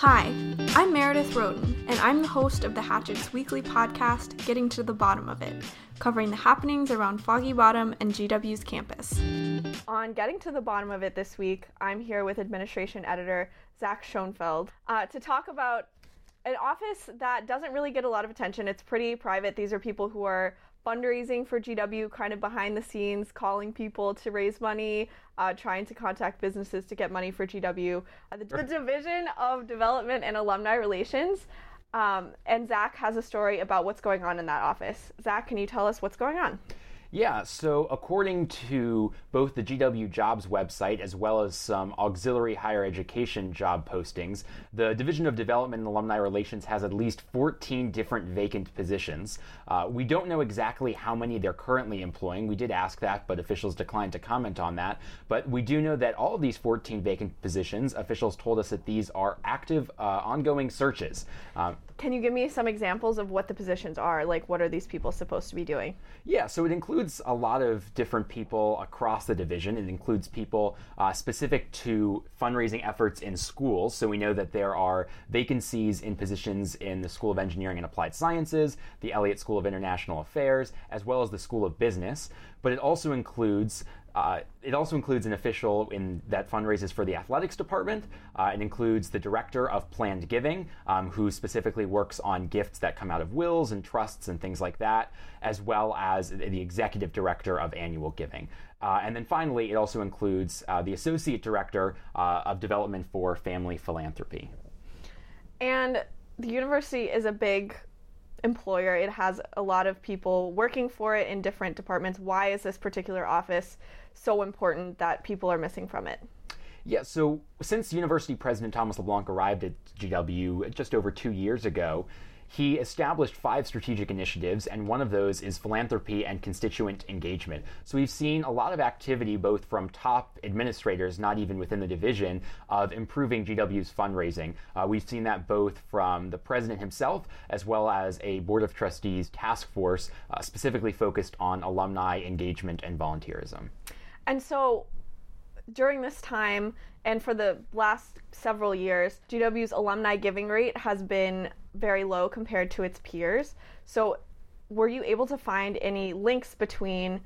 Hi, I'm Meredith Roaten, and I'm the host of the Hatchet's weekly podcast, Getting to the Bottom of It, covering the happenings around Foggy Bottom and GW's campus. On Getting to the Bottom of It this week, I'm here with administration editor Zach Schoenfeld uh, to talk about an office that doesn't really get a lot of attention. It's pretty private. These are people who are fundraising for GW, kind of behind the scenes, calling people to raise money, uh, trying to contact businesses to get money for GW. Uh, the, the, Division of Development and Alumni Relations. Um, and Zach has a story about what's going on in that office. Zach, can you tell us what's going on? Yeah, so according to both the GW Jobs website as well as some auxiliary higher education job postings, the Division of Development and Alumni Relations has at least 14 different vacant positions. Uh, we don't know exactly how many they're currently employing. We did ask that, but officials declined to comment on that. But we do know that all of these 14 vacant positions, officials told us that these are active, uh, ongoing searches. Um, can you give me some examples of what the positions are? Like, what are these people supposed to be doing? Yeah, so it includes a lot of different people across the division. It includes people uh, specific to fundraising efforts in schools. So we know that there are vacancies in positions in the School of Engineering and Applied Sciences, the Elliott School of International Affairs, as well as the School of Business. But it also includes uh, it also includes an official in that fundraises for the athletics department. Uh, it includes the director of planned giving, um, who specifically works on gifts that come out of wills and trusts and things like that, as well as the executive director of annual giving. Uh, and then finally, it also includes uh, the associate director uh, of development for family philanthropy. And the university is a big employer. It has a lot of people working for it in different departments. Why is this particular office so important that people are missing from it? Yeah, so since University President Thomas LeBlanc arrived at GW just over two years ago, he established five strategic initiatives, and one of those is philanthropy and constituent engagement. So we've seen a lot of activity both from top administrators, not even within the division, of improving GW's fundraising. Uh, we've seen that both from the president himself as well as a board of trustees task force uh, specifically focused on alumni engagement and volunteerism. And so during this time and for the last several years, GW's alumni giving rate has been very low compared to its peers. So, were you able to find any links between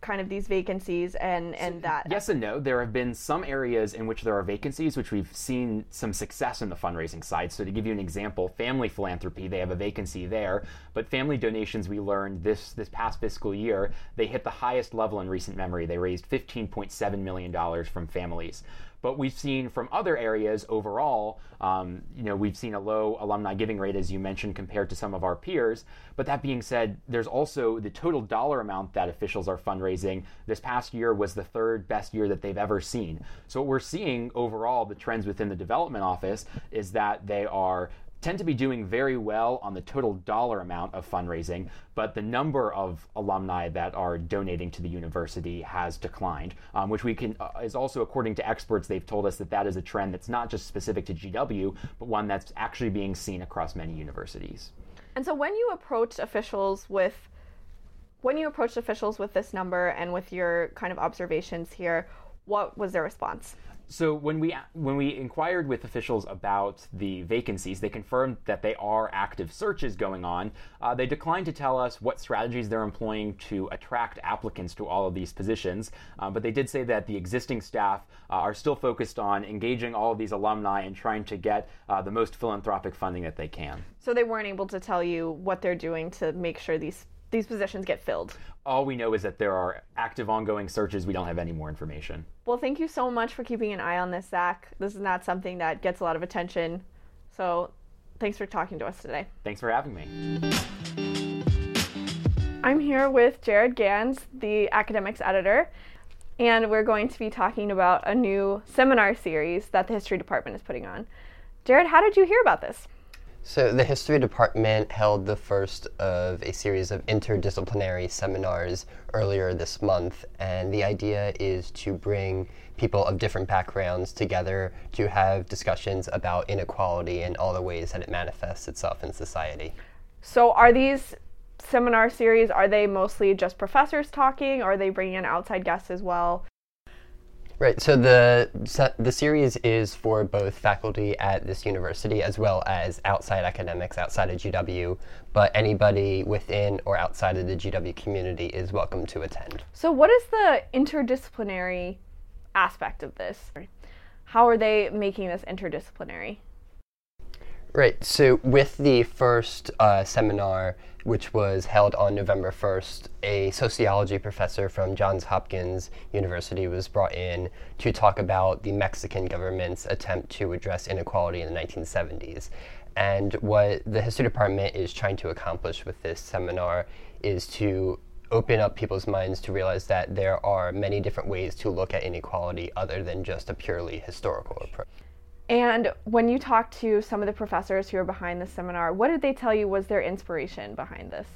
kind of these vacancies and and that. yes and no. There have been some areas in which there are vacancies which we've seen some success in the fundraising side. So to give you an example family philanthropy they have a vacancy there but family donations we learned this this past fiscal year they hit the highest level in recent memory. They raised 15.7 million dollars from families but we've seen from other areas overall, um, you know, we've seen a low alumni giving rate, as you mentioned, compared to some of our peers. But that being said, there's also the total dollar amount that officials are fundraising. This past year was the third best year that they've ever seen. So what we're seeing overall, the trends within the development office is that they are tend to be doing very well on the total dollar amount of fundraising, but the number of alumni that are donating to the university has declined, um, which we can uh, is also according to experts. They've told us that that is a trend that's not just specific to GW, but one that's actually being seen across many universities. And so, when you approach officials with when you approached officials with this number and with your kind of observations here, what was their response? So when we when we inquired with officials about the vacancies, they confirmed that they are active searches going on. Uh, they declined to tell us what strategies they're employing to attract applicants to all of these positions, uh, but they did say that the existing staff uh, are still focused on engaging all of these alumni and trying to get uh, the most philanthropic funding that they can. So they weren't able to tell you what they're doing to make sure these these positions get filled. All we know is that there are active ongoing searches. We don't have any more information. Well, thank you so much for keeping an eye on this, Zach. This is not something that gets a lot of attention. So thanks for talking to us today. Thanks for having me. I'm here with Jared Gans, the academics editor, and we're going to be talking about a new seminar series that the history department is putting on. Jared, how did you hear about this? So, the history department held the first of a series of interdisciplinary seminars earlier this month, and the idea is to bring people of different backgrounds together to have discussions about inequality and all the ways that it manifests itself in society. So, are these seminar series are they mostly just professors talking or are they bringing in outside guests as well Right. So the the series is for both faculty at this university as well as outside academics outside of GW, but anybody within or outside of the GW community is welcome to attend. So what is the interdisciplinary aspect of this? How are they making this interdisciplinary? Right. So with the first uh, seminar, which was held on November 1st, a sociology professor from Johns Hopkins University was brought in to talk about the Mexican government's attempt to address inequality in the 1970s. And what the history department is trying to accomplish with this seminar is to open up people's minds to realize that there are many different ways to look at inequality other than just a purely historical approach. And when you talked to some of the professors who are behind the seminar, what did they tell you was their inspiration behind this?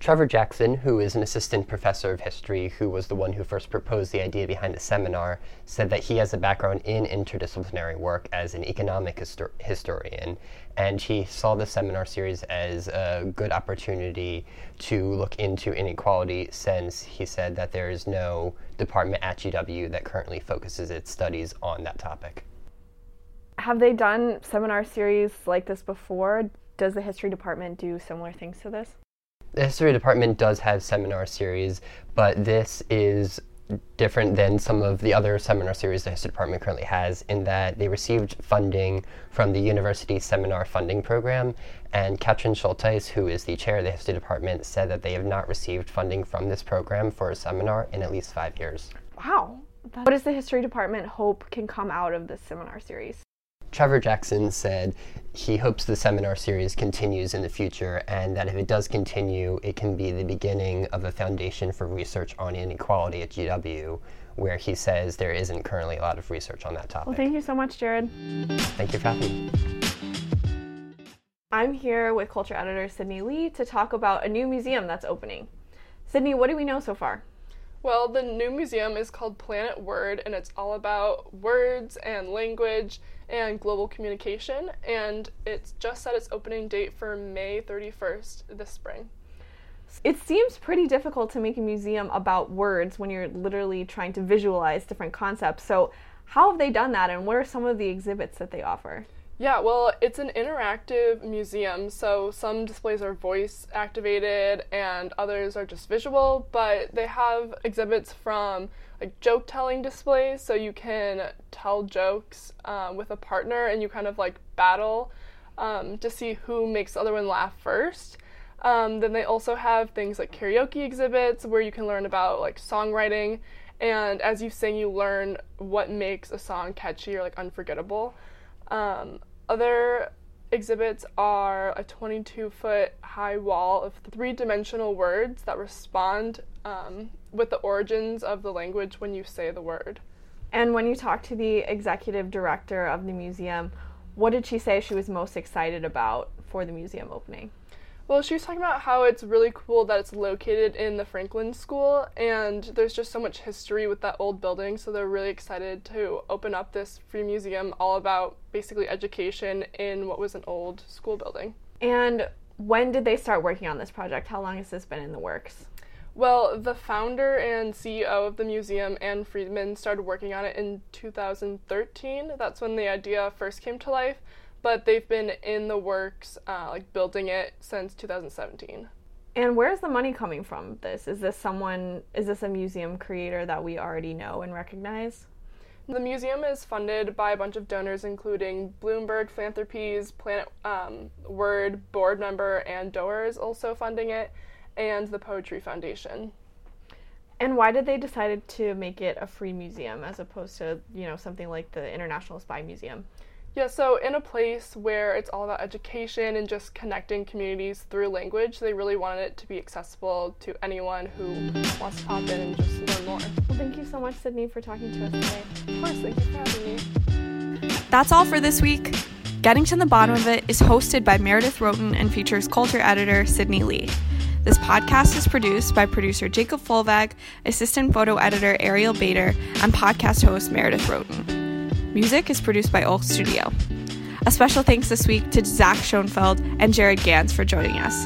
Trevor Jackson, who is an assistant professor of history who was the one who first proposed the idea behind the seminar, said that he has a background in interdisciplinary work as an economic histor- historian, and he saw the seminar series as a good opportunity to look into inequality since he said that there is no department at GW that currently focuses its studies on that topic have they done seminar series like this before? Does the history department do similar things to this? The history department does have seminar series, but this is different than some of the other seminar series the history department currently has in that they received funding from the university seminar funding program and Katrin Schultheiss, who is the chair of the history department, said that they have not received funding from this program for a seminar in at least five years. Wow. What does the history department hope can come out of this seminar series? Trevor Jackson said he hopes the seminar series continues in the future and that if it does continue, it can be the beginning of a foundation for research on inequality at GW, where he says there isn't currently a lot of research on that topic. Well, thank you so much, Jared. Thank you for having me. I'm here with culture editor Sydney Lee to talk about a new museum that's opening. Sydney, what do we know so far? Well, the new museum is called Planet Word, and it's all about words and language and global communication. And it's just set its opening date for May 31st this spring. It seems pretty difficult to make a museum about words when you're literally trying to visualize different concepts. So, how have they done that, and what are some of the exhibits that they offer? Yeah, well, it's an interactive museum, so some displays are voice activated and others are just visual, but they have exhibits from like joke telling displays, so you can tell jokes um, with a partner and you kind of like battle um, to see who makes the other one laugh first. Um, then they also have things like karaoke exhibits where you can learn about like songwriting, and as you sing, you learn what makes a song catchy or like unforgettable. Um, other exhibits are a 22 foot high wall of three dimensional words that respond um, with the origins of the language when you say the word. And when you talked to the executive director of the museum, what did she say she was most excited about for the museum opening? Well, she was talking about how it's really cool that it's located in the Franklin School, and there's just so much history with that old building, so they're really excited to open up this free museum all about basically education in what was an old school building. And when did they start working on this project? How long has this been in the works? Well, the founder and CEO of the museum, Ann Friedman, started working on it in 2013. That's when the idea first came to life but they've been in the works, uh, like building it since 2017. And where's the money coming from this? Is this someone, is this a museum creator that we already know and recognize? The museum is funded by a bunch of donors, including Bloomberg Philanthropies, Planet um, Word board member and Doerr is also funding it, and the Poetry Foundation. And why did they decide to make it a free museum as opposed to, you know, something like the International Spy Museum? Yeah, so in a place where it's all about education and just connecting communities through language, they really wanted it to be accessible to anyone who wants to pop in and just learn more. Well, thank you so much, Sydney, for talking to us today. Of course, thank you for having me. That's all for this week. Getting to the Bottom of It is hosted by Meredith Roaten and features culture editor Sydney Lee. This podcast is produced by producer Jacob Fulvag, assistant photo editor Ariel Bader, and podcast host Meredith Roaten. Music is produced by Oak Studio. A special thanks this week to Zach Schoenfeld and Jared Gans for joining us.